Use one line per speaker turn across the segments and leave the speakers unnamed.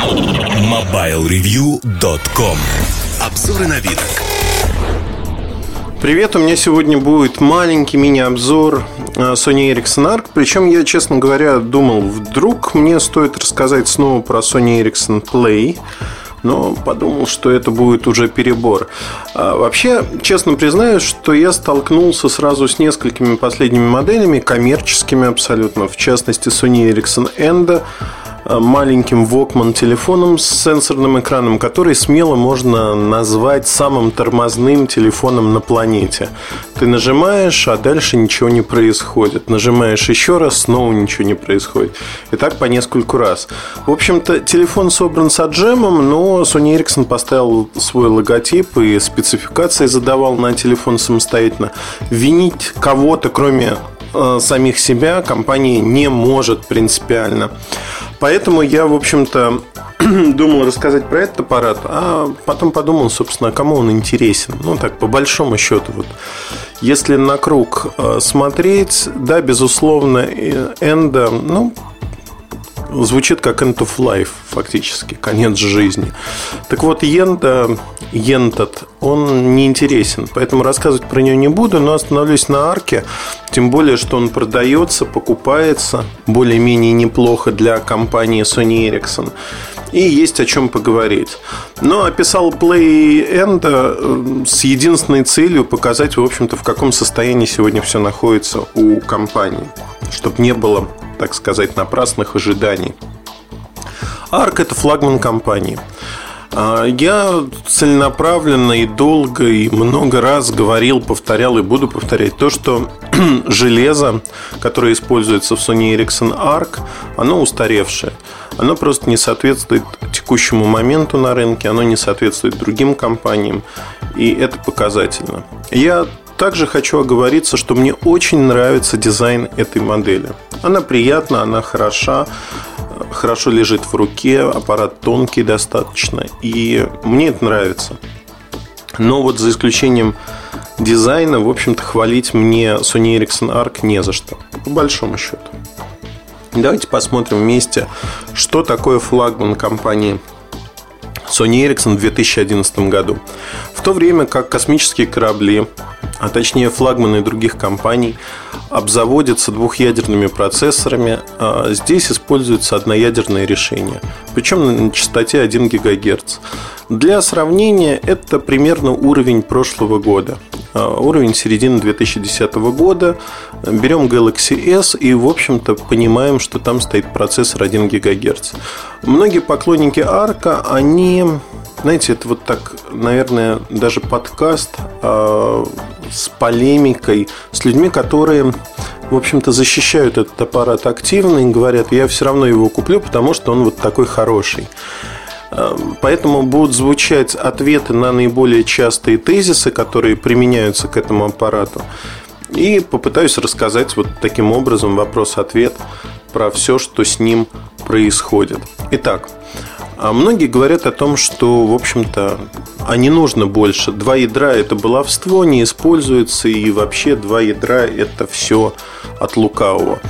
MobileReview.com Обзоры на вид.
Привет, у меня сегодня будет маленький мини-обзор э, Sony Ericsson ARC. Причем я, честно говоря, думал, вдруг мне стоит рассказать снова про Sony Ericsson Play но подумал, что это будет уже перебор. А вообще, честно признаюсь, что я столкнулся сразу с несколькими последними моделями, коммерческими абсолютно, в частности Sony Ericsson Endo, маленьким Walkman телефоном с сенсорным экраном, который смело можно назвать самым тормозным телефоном на планете. Ты нажимаешь, а дальше ничего не происходит. Нажимаешь еще раз, снова ничего не происходит. И так по нескольку раз. В общем-то, телефон собран с отжемом, но Sony Ericsson поставил свой логотип и спецификации задавал на телефон самостоятельно. Винить кого-то, кроме э, самих себя, компания не может принципиально. Поэтому я, в общем-то, думал рассказать про этот аппарат, а потом подумал, собственно, кому он интересен. Ну, так, по большому счету. Вот. Если на круг э, смотреть, да, безусловно, Энда, ну, звучит как end of life, фактически, конец жизни. Так вот, Йенда, Йентат, он не интересен, поэтому рассказывать про нее не буду, но остановлюсь на арке, тем более, что он продается, покупается более-менее неплохо для компании Sony Ericsson. И есть о чем поговорить. Но описал Play End э, с единственной целью показать, в общем-то, в каком состоянии сегодня все находится у компании. Чтобы не было так сказать, напрасных ожиданий. Арк – это флагман компании. А, я целенаправленно и долго и много раз говорил, повторял и буду повторять то, что железо, которое используется в Sony Ericsson ARC, оно устаревшее. Оно просто не соответствует текущему моменту на рынке, оно не соответствует другим компаниям, и это показательно. Я также хочу оговориться, что мне очень нравится дизайн этой модели. Она приятна, она хороша, хорошо лежит в руке, аппарат тонкий достаточно, и мне это нравится. Но вот за исключением дизайна, в общем-то, хвалить мне Sony Ericsson ARC не за что, по большому счету. Давайте посмотрим вместе, что такое флагман компании Sony Ericsson в 2011 году. В то время как космические корабли а точнее флагманы других компаний, обзаводятся двухъядерными процессорами. А здесь используется одноядерное решение, причем на частоте 1 ГГц. Для сравнения, это примерно уровень прошлого года. А, уровень середины 2010 года. Берем Galaxy S и, в общем-то, понимаем, что там стоит процессор 1 ГГц. Многие поклонники Арка, они знаете, это вот так, наверное, даже подкаст э, с полемикой, с людьми, которые, в общем-то, защищают этот аппарат активно и говорят, я все равно его куплю, потому что он вот такой хороший. А, поэтому будут звучать ответы на наиболее частые тезисы, которые применяются к этому аппарату. И попытаюсь рассказать вот таким образом вопрос-ответ про все, что с ним происходит. Итак, а многие говорят о том, что, в общем-то, а не нужно больше. Два ядра – это баловство, не используется, и вообще два ядра – это все от лукавого.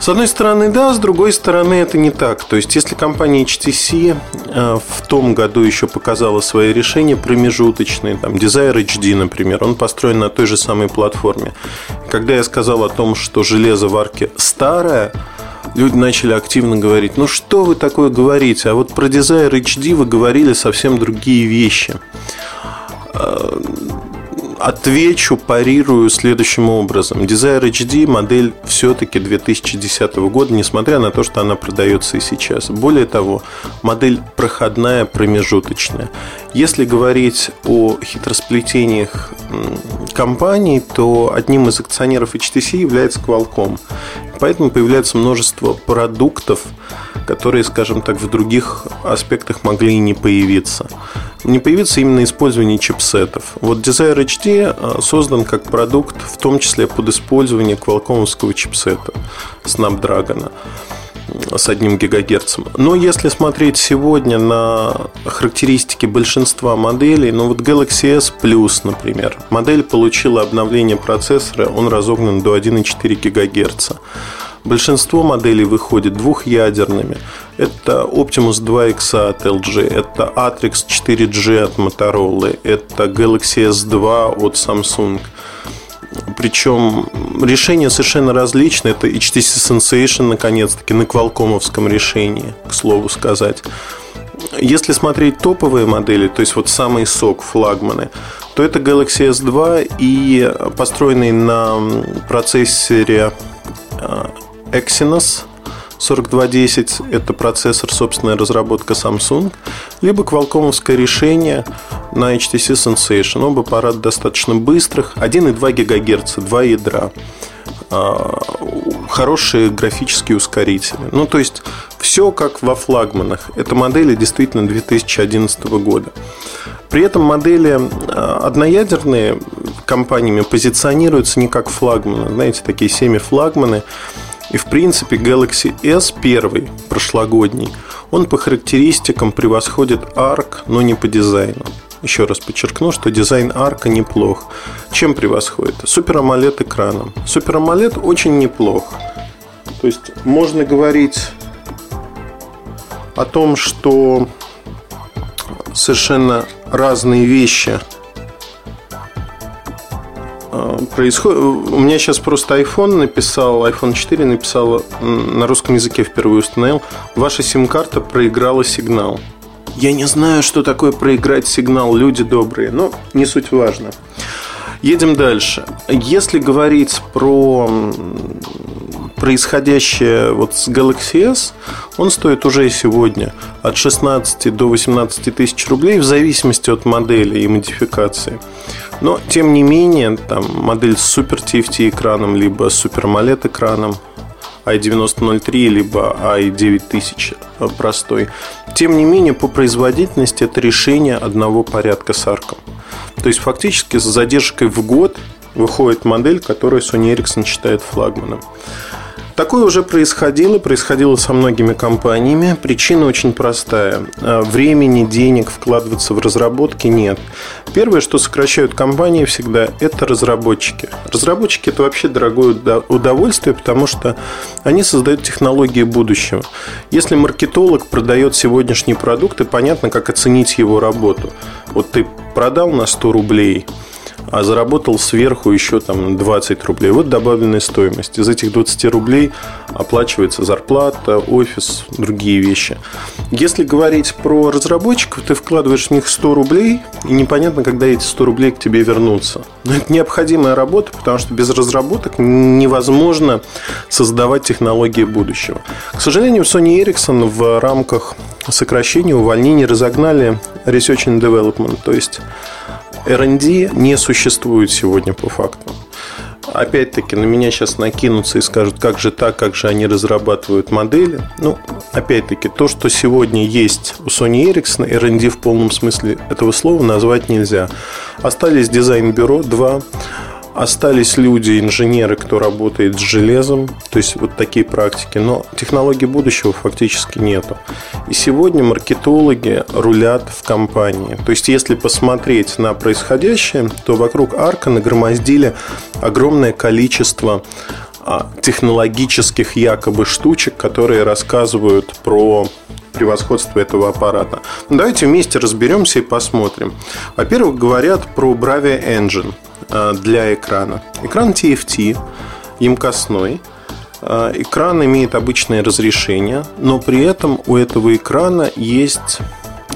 С одной стороны, да, с другой стороны, это не так. То есть, если компания HTC э, в том году еще показала свои решения промежуточные, там, Desire HD, например, он построен на той же самой платформе. Когда я сказал о том, что железо в арке старое, люди начали активно говорить, ну что вы такое говорите, а вот про Desire HD вы говорили совсем другие вещи. А, отвечу, парирую следующим образом. Desire HD модель все-таки 2010 года, несмотря на то, что она продается и сейчас. Более того, модель проходная, промежуточная. Если говорить о хитросплетениях компаний, то одним из акционеров HTC является Qualcomm. Поэтому появляется множество продуктов, которые, скажем так, в других аспектах могли и не появиться. Не появится именно использование чипсетов. Вот Desire HD э, создан как продукт, в том числе под использование квалкомовского чипсета Snapdragon с одним гигагерцем. Но если смотреть сегодня на характеристики большинства моделей, ну вот Galaxy S Plus, например, модель получила обновление процессора, он разогнан до 1,4 гигагерца. Большинство моделей выходит двухъядерными. Это Optimus 2X от LG, это Atrix 4G от Motorola, это Galaxy S2 от Samsung. Причем решения совершенно различные. Это HTC Sensation, наконец-таки, на квалкомовском решении, к слову сказать. Если смотреть топовые модели, то есть вот самый сок, флагманы, то это Galaxy S2 и построенный на процессоре а, Exynos 4210 – это процессор, собственная разработка Samsung, либо квалкомовское решение на HTC Sensation. Оба аппарата достаточно быстрых, 1,2 ГГц, два ядра а, хорошие графические ускорители. Ну, то есть, все как во флагманах. Это модели действительно 2011 года. При этом модели а, одноядерные компаниями позиционируются не как флагманы. Знаете, такие семи-флагманы. И, в принципе, Galaxy S первый, прошлогодний, он по характеристикам превосходит ARC, но не по дизайну. Еще раз подчеркну, что дизайн арка неплох. Чем превосходит? Супер AMOLED экраном. Супер AMOLED очень неплох. То есть можно говорить о том, что совершенно разные вещи происходят. У меня сейчас просто iPhone написал, iPhone 4 написал на русском языке впервые установил. Ваша сим-карта проиграла сигнал. Я не знаю, что такое проиграть сигнал, люди добрые, но не суть важно. Едем дальше. Если говорить про происходящее вот с Galaxy S, он стоит уже сегодня от 16 до 18 тысяч рублей в зависимости от модели и модификации. Но, тем не менее, там модель с Super TFT экраном, либо Super AMOLED экраном i9003 либо i9000 простой. Тем не менее, по производительности это решение одного порядка с арком. То есть, фактически с задержкой в год выходит модель, которую Sony Ericsson считает флагманом. Такое уже происходило, происходило со многими компаниями. Причина очень простая. А, времени, денег вкладываться в разработки нет. Первое, что сокращают компании всегда, это разработчики. Разработчики – это вообще дорогое удовольствие, потому что они создают технологии будущего. Если маркетолог продает сегодняшний продукт, и понятно, как оценить его работу. Вот ты продал на 100 рублей – а заработал сверху еще там 20 рублей. Вот добавленная стоимость. Из этих 20 рублей оплачивается зарплата, офис, другие вещи. Если говорить про разработчиков, ты вкладываешь в них 100 рублей, и непонятно, когда эти 100 рублей к тебе вернутся. Но это необходимая работа, потому что без разработок невозможно создавать технологии будущего. К сожалению, Sony Ericsson в рамках сокращения, увольнений разогнали Research and Development, то есть R&D не существует сегодня по факту. Опять-таки на меня сейчас накинутся и скажут, как же так, как же они разрабатывают модели. Ну, опять-таки, то, что сегодня есть у Sony Ericsson, R&D в полном смысле этого слова назвать нельзя. Остались дизайн-бюро, два Остались люди, инженеры, кто работает с железом, то есть вот такие практики, но технологий будущего фактически нету. И сегодня маркетологи рулят в компании. То есть если посмотреть на происходящее, то вокруг арка нагромоздили огромное количество а, технологических якобы штучек, которые рассказывают про превосходство этого аппарата. Давайте вместе разберемся и посмотрим. Во-первых, говорят про Bravia Engine – для экрана. Экран TFT, емкостной. Э, экран имеет обычное разрешение, но при этом у этого экрана есть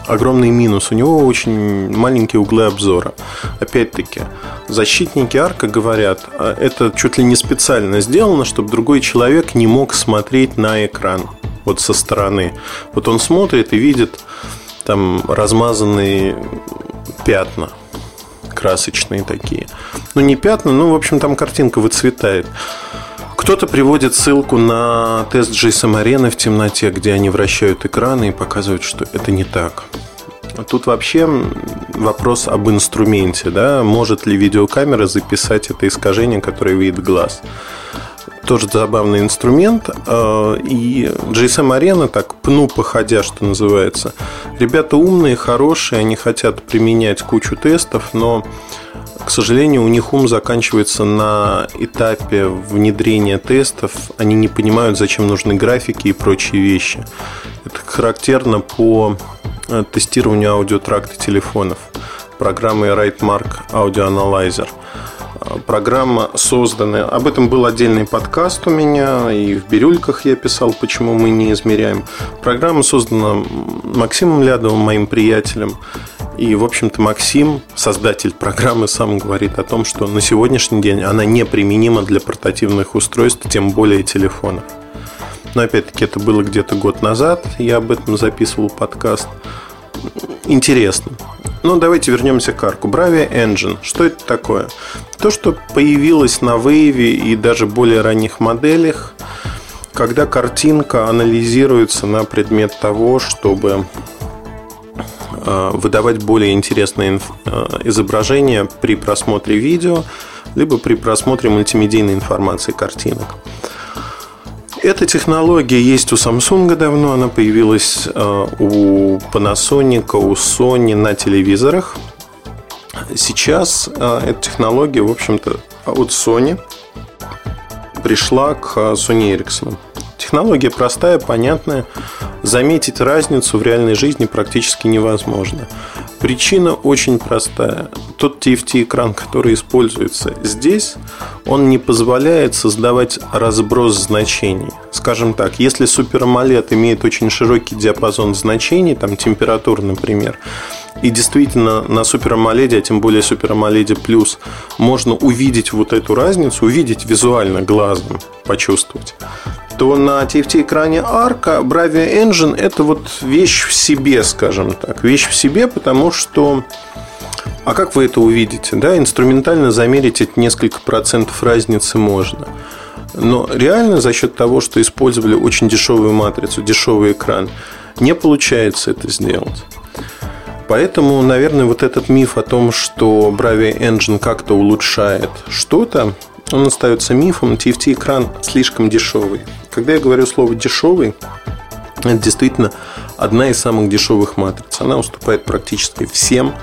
огромный минус. У него очень маленькие углы обзора. Опять-таки, защитники арка говорят, «А это чуть ли не специально сделано, чтобы другой человек не мог смотреть на экран вот со стороны. Вот он смотрит и видит там размазанные пятна красочные такие. Ну, не пятна, ну, в общем, там картинка выцветает. Кто-то приводит ссылку на тест GSM Arena в темноте, где они вращают экраны и показывают, что это не так. Тут вообще вопрос об инструменте, да, может ли видеокамера записать это искажение, которое видит глаз тоже забавный инструмент. А, и GSM Arena, так пну походя, что называется. Ребята умные, хорошие, они хотят применять кучу тестов, но К сожалению, у них ум заканчивается на этапе внедрения тестов. Они не понимают, зачем нужны графики и прочие вещи. Это характерно по э, тестированию аудиотракта телефонов программой RightMark Audio Analyzer – программа создана. Об этом был отдельный подкаст у меня, и в «Бирюльках» я писал, почему мы не измеряем. Программа создана Максимом Лядовым, моим приятелем. И, в общем-то, Максим, создатель программы, сам говорит о том, что на сегодняшний день она неприменима для портативных устройств, тем более телефонов. Но, опять-таки, это было где-то год назад, я об этом записывал подкаст. Интересно. Ну, давайте вернемся к арку. Bravia Engine. Что это такое? То, что появилось на Wave и даже более ранних моделях, когда картинка анализируется на предмет того, чтобы э, выдавать более интересные э, изображения при просмотре видео, либо при просмотре мультимедийной информации картинок. Эта технология есть у Samsung давно, она появилась э, у Panasonic, у Sony на телевизорах. Сейчас э, эта технология, в общем-то, от Sony пришла к Sony Ericsson. Технология простая, понятная. Заметить разницу в реальной жизни практически невозможно. Причина очень простая. Тот TFT-экран, который используется здесь, он не позволяет создавать разброс значений. Скажем так, если Super AMOLED имеет очень широкий диапазон значений, там температур, например, и действительно на Super AMOLED, а тем более Super AMOLED Plus, можно увидеть вот эту разницу, увидеть визуально глазом, почувствовать то на TFT-экране Arca Bravia Engine это вот вещь в себе, скажем так. Вещь в себе, потому что... А как вы это увидите? Да, инструментально замерить эти несколько процентов разницы можно. Но реально за счет того, что использовали очень дешевую матрицу, дешевый экран, не получается это сделать. Поэтому, наверное, вот этот миф о том, что Bravia Engine как-то улучшает что-то, он остается мифом. TFT-экран слишком дешевый. Когда я говорю слово дешевый, это действительно одна из самых дешевых матриц. Она уступает практически всем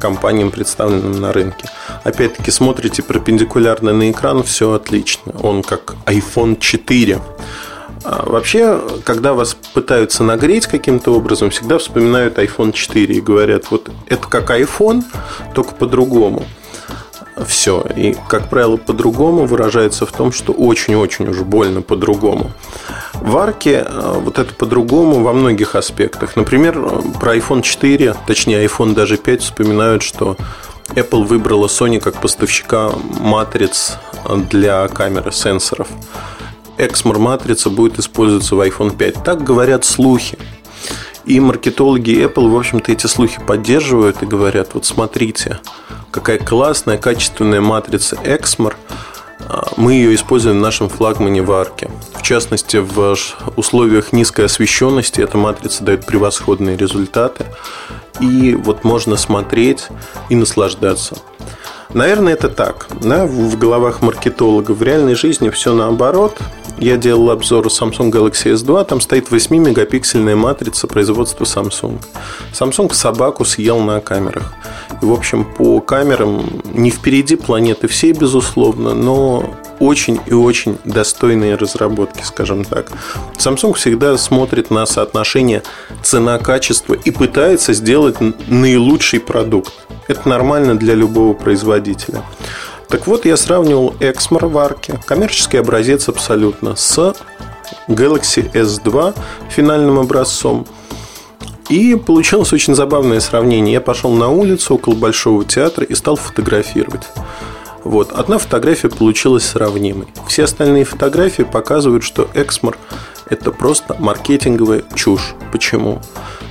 компаниям, представленным на рынке. Опять-таки, смотрите перпендикулярно на экран, все отлично. Он как iPhone 4. А вообще, когда вас пытаются нагреть каким-то образом, всегда вспоминают iPhone 4 и говорят, вот это как iPhone, только по-другому все. И, как правило, по-другому выражается в том, что очень-очень уж больно по-другому. В арке э, вот это по-другому во многих аспектах. Например, про iPhone 4, точнее iPhone даже 5 вспоминают, что Apple выбрала Sony как поставщика матриц для камеры сенсоров. Exmor матрица будет использоваться в iPhone 5. Так говорят слухи. И маркетологи Apple, в общем-то, эти слухи поддерживают и говорят, вот смотрите, какая классная, качественная матрица Exmor. А, мы ее используем в нашем флагмане в арке. В частности, в условиях низкой освещенности эта матрица дает превосходные результаты. И вот можно смотреть и наслаждаться. Наверное, это так. Да? В головах маркетологов в реальной жизни все наоборот. Я делал обзор Samsung Galaxy S2, там стоит 8-мегапиксельная матрица производства Samsung. Samsung собаку съел на камерах. И, в общем, по камерам не впереди планеты всей, безусловно, но очень и очень достойные разработки, скажем так. Samsung всегда смотрит на соотношение цена-качество и пытается сделать наилучший продукт. Это нормально для любого производителя. Так вот, я сравнивал Exmor в арке, коммерческий образец абсолютно, с Galaxy S2 финальным образцом. И получилось очень забавное сравнение. Я пошел на улицу около Большого театра и стал фотографировать. Вот. Одна фотография получилась сравнимой. Все остальные фотографии показывают, что Exmor – это просто маркетинговая чушь. Почему?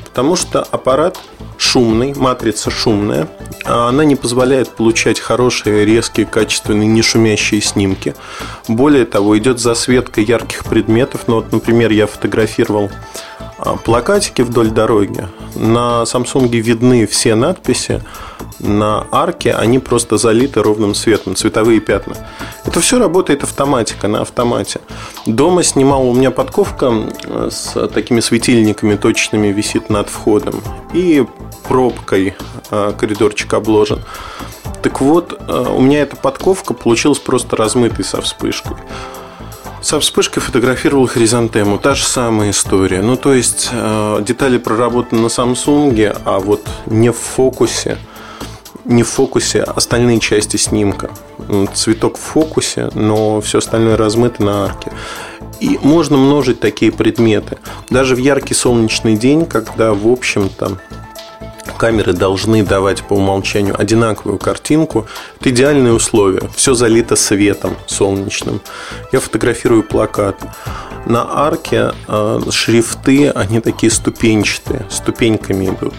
Потому что аппарат шумный, матрица шумная. А она не позволяет получать хорошие, резкие, качественные, не шумящие снимки. Более того, идет засветка ярких предметов. Ну, вот, например, я фотографировал плакатики вдоль дороги. На Samsung видны все надписи. На арке они просто залиты ровным светом, цветовые пятна. Это все работает автоматика, на автомате. Дома снимал, у меня подковка с такими светильниками точными висит над входом. И пробкой а, коридорчик обложен. Так вот, э, у меня эта подковка получилась просто размытой со вспышкой. Со вспышкой фотографировал хризантему. Та же самая история. Ну, то есть, э, детали проработаны на Samsung, а вот не в фокусе – не в фокусе остальные части снимка. Цветок в фокусе, но все остальное размыто на арке. И можно множить такие предметы. Даже в яркий солнечный день, когда, в общем-то, камеры должны давать по умолчанию одинаковую картинку. Это идеальные условия. Все залито светом солнечным. Я фотографирую плакат. На арке э, шрифты, они такие ступенчатые, ступеньками идут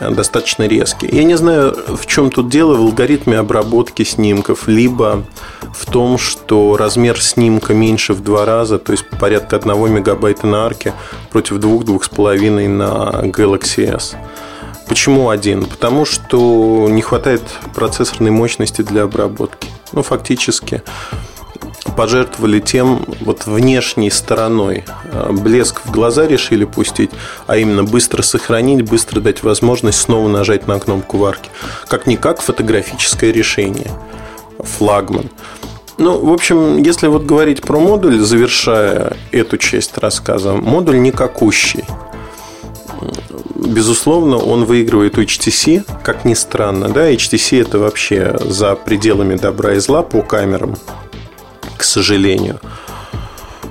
достаточно резкий. Я не знаю, в чем тут дело, в алгоритме обработки снимков, либо в том, что размер снимка меньше в два раза, то есть порядка 1 мегабайта на арке против 2-2,5 на Galaxy S. Почему один? Потому что не хватает процессорной мощности для обработки. Ну, фактически пожертвовали тем вот внешней стороной. А, блеск в глаза решили пустить, а именно быстро сохранить, быстро дать возможность снова нажать на кнопку варки. Как-никак фотографическое решение. Флагман. Ну, в общем, если вот говорить про модуль, завершая эту часть рассказа, модуль никакущий. Безусловно, он выигрывает у HTC, как ни странно. Да, HTC это вообще за пределами добра и зла по камерам к сожалению.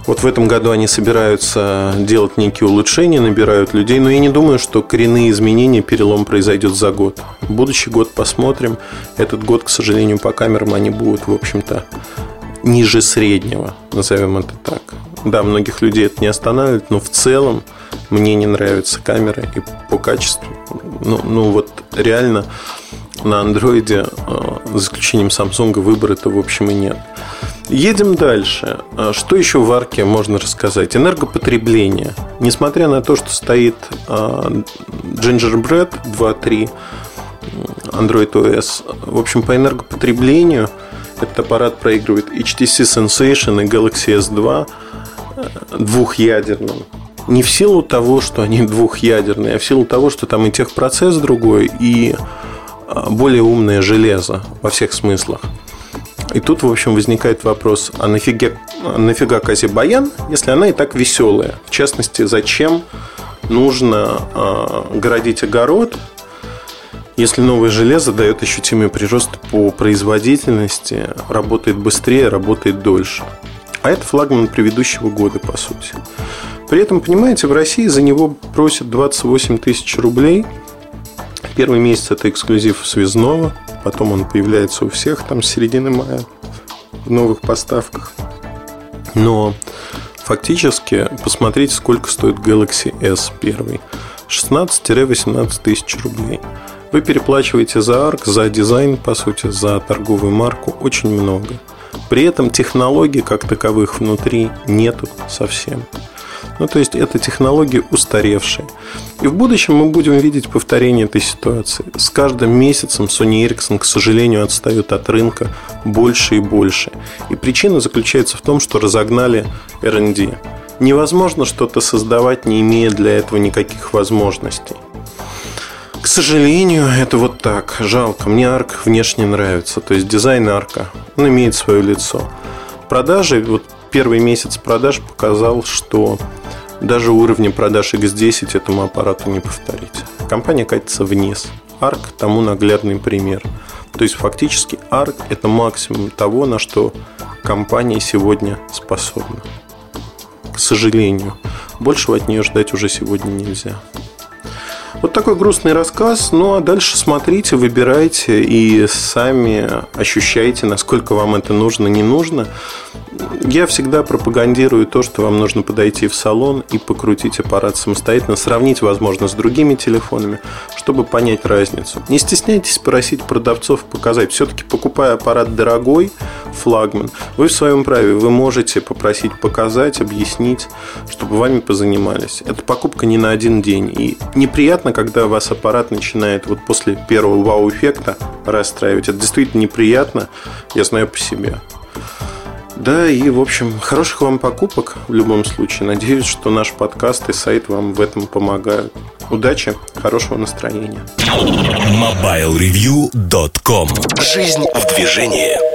Вот в этом году они собираются делать некие улучшения, набирают людей, но я не думаю, что коренные изменения, перелом произойдет за год. Будущий год посмотрим. Этот год, к сожалению, по камерам они будут, в общем-то, ниже среднего, назовем это так. Да, многих людей это не останавливает, но в целом мне не нравятся камеры и по качеству. Ну, ну вот реально на андроиде, э, за исключением Samsung, выбора-то в общем и нет. Едем дальше. А что еще в арке можно рассказать? Энергопотребление. Несмотря на то, что стоит а, Gingerbread 2.3 Android OS, в общем, по энергопотреблению этот аппарат проигрывает HTC Sensation и Galaxy S2 э, двухъядерным. Не в силу того, что они двухъядерные, а в силу того, что там и техпроцесс другой, и а, более умное железо во всех смыслах. И тут, в общем, возникает вопрос, а нафига, нафига Кази Баян, если она и так веселая? В частности, зачем нужно э, городить огород, если новое железо дает ощутимый прирост по производительности, работает быстрее, работает дольше. А это флагман предыдущего года, по сути. При этом, понимаете, в России за него просят 28 тысяч рублей. Первый месяц это эксклюзив связного – потом он появляется у всех там с середины мая в новых поставках. Но фактически посмотрите, сколько стоит Galaxy S первый. 16-18 тысяч рублей. Вы переплачиваете за арк, за дизайн, по сути, за торговую марку очень много. При этом технологий как таковых внутри нету совсем. Ну, то есть, это технологии устаревшие. И в будущем мы будем видеть повторение этой ситуации. С каждым месяцем Sony Ericsson, к сожалению, отстает от рынка больше и больше. И причина заключается в том, что разогнали R&D. Невозможно что-то создавать, не имея для этого никаких возможностей. К сожалению, это вот так. Жалко. Мне арк внешне нравится. То есть дизайн арка. Он имеет свое лицо. Продажи, вот первый месяц продаж показал, что даже уровни продаж X10 этому аппарату не повторить. Компания катится вниз. ARC тому наглядный пример. То есть фактически ARC это максимум того, на что компания сегодня способна. К сожалению, большего от нее ждать уже сегодня нельзя. Вот такой грустный рассказ. Ну а дальше смотрите, выбирайте и сами ощущайте, насколько вам это нужно, не нужно. Я всегда пропагандирую то, что вам нужно подойти в салон и покрутить аппарат самостоятельно, сравнить, возможно, с другими телефонами, чтобы понять разницу. Не стесняйтесь просить продавцов показать. Все-таки покупая аппарат дорогой, флагман, вы в своем праве, вы можете попросить показать, объяснить, чтобы вами позанимались. Это покупка не на один день. И неприятно, когда вас аппарат начинает вот после первого вау-эффекта расстраивать. Это действительно неприятно, я знаю по себе. Да, и, в общем, хороших вам покупок в любом случае. Надеюсь, что наш подкаст и сайт вам в этом помогают. удачи, хорошего настроения.
MobileReview.com Жизнь в движении.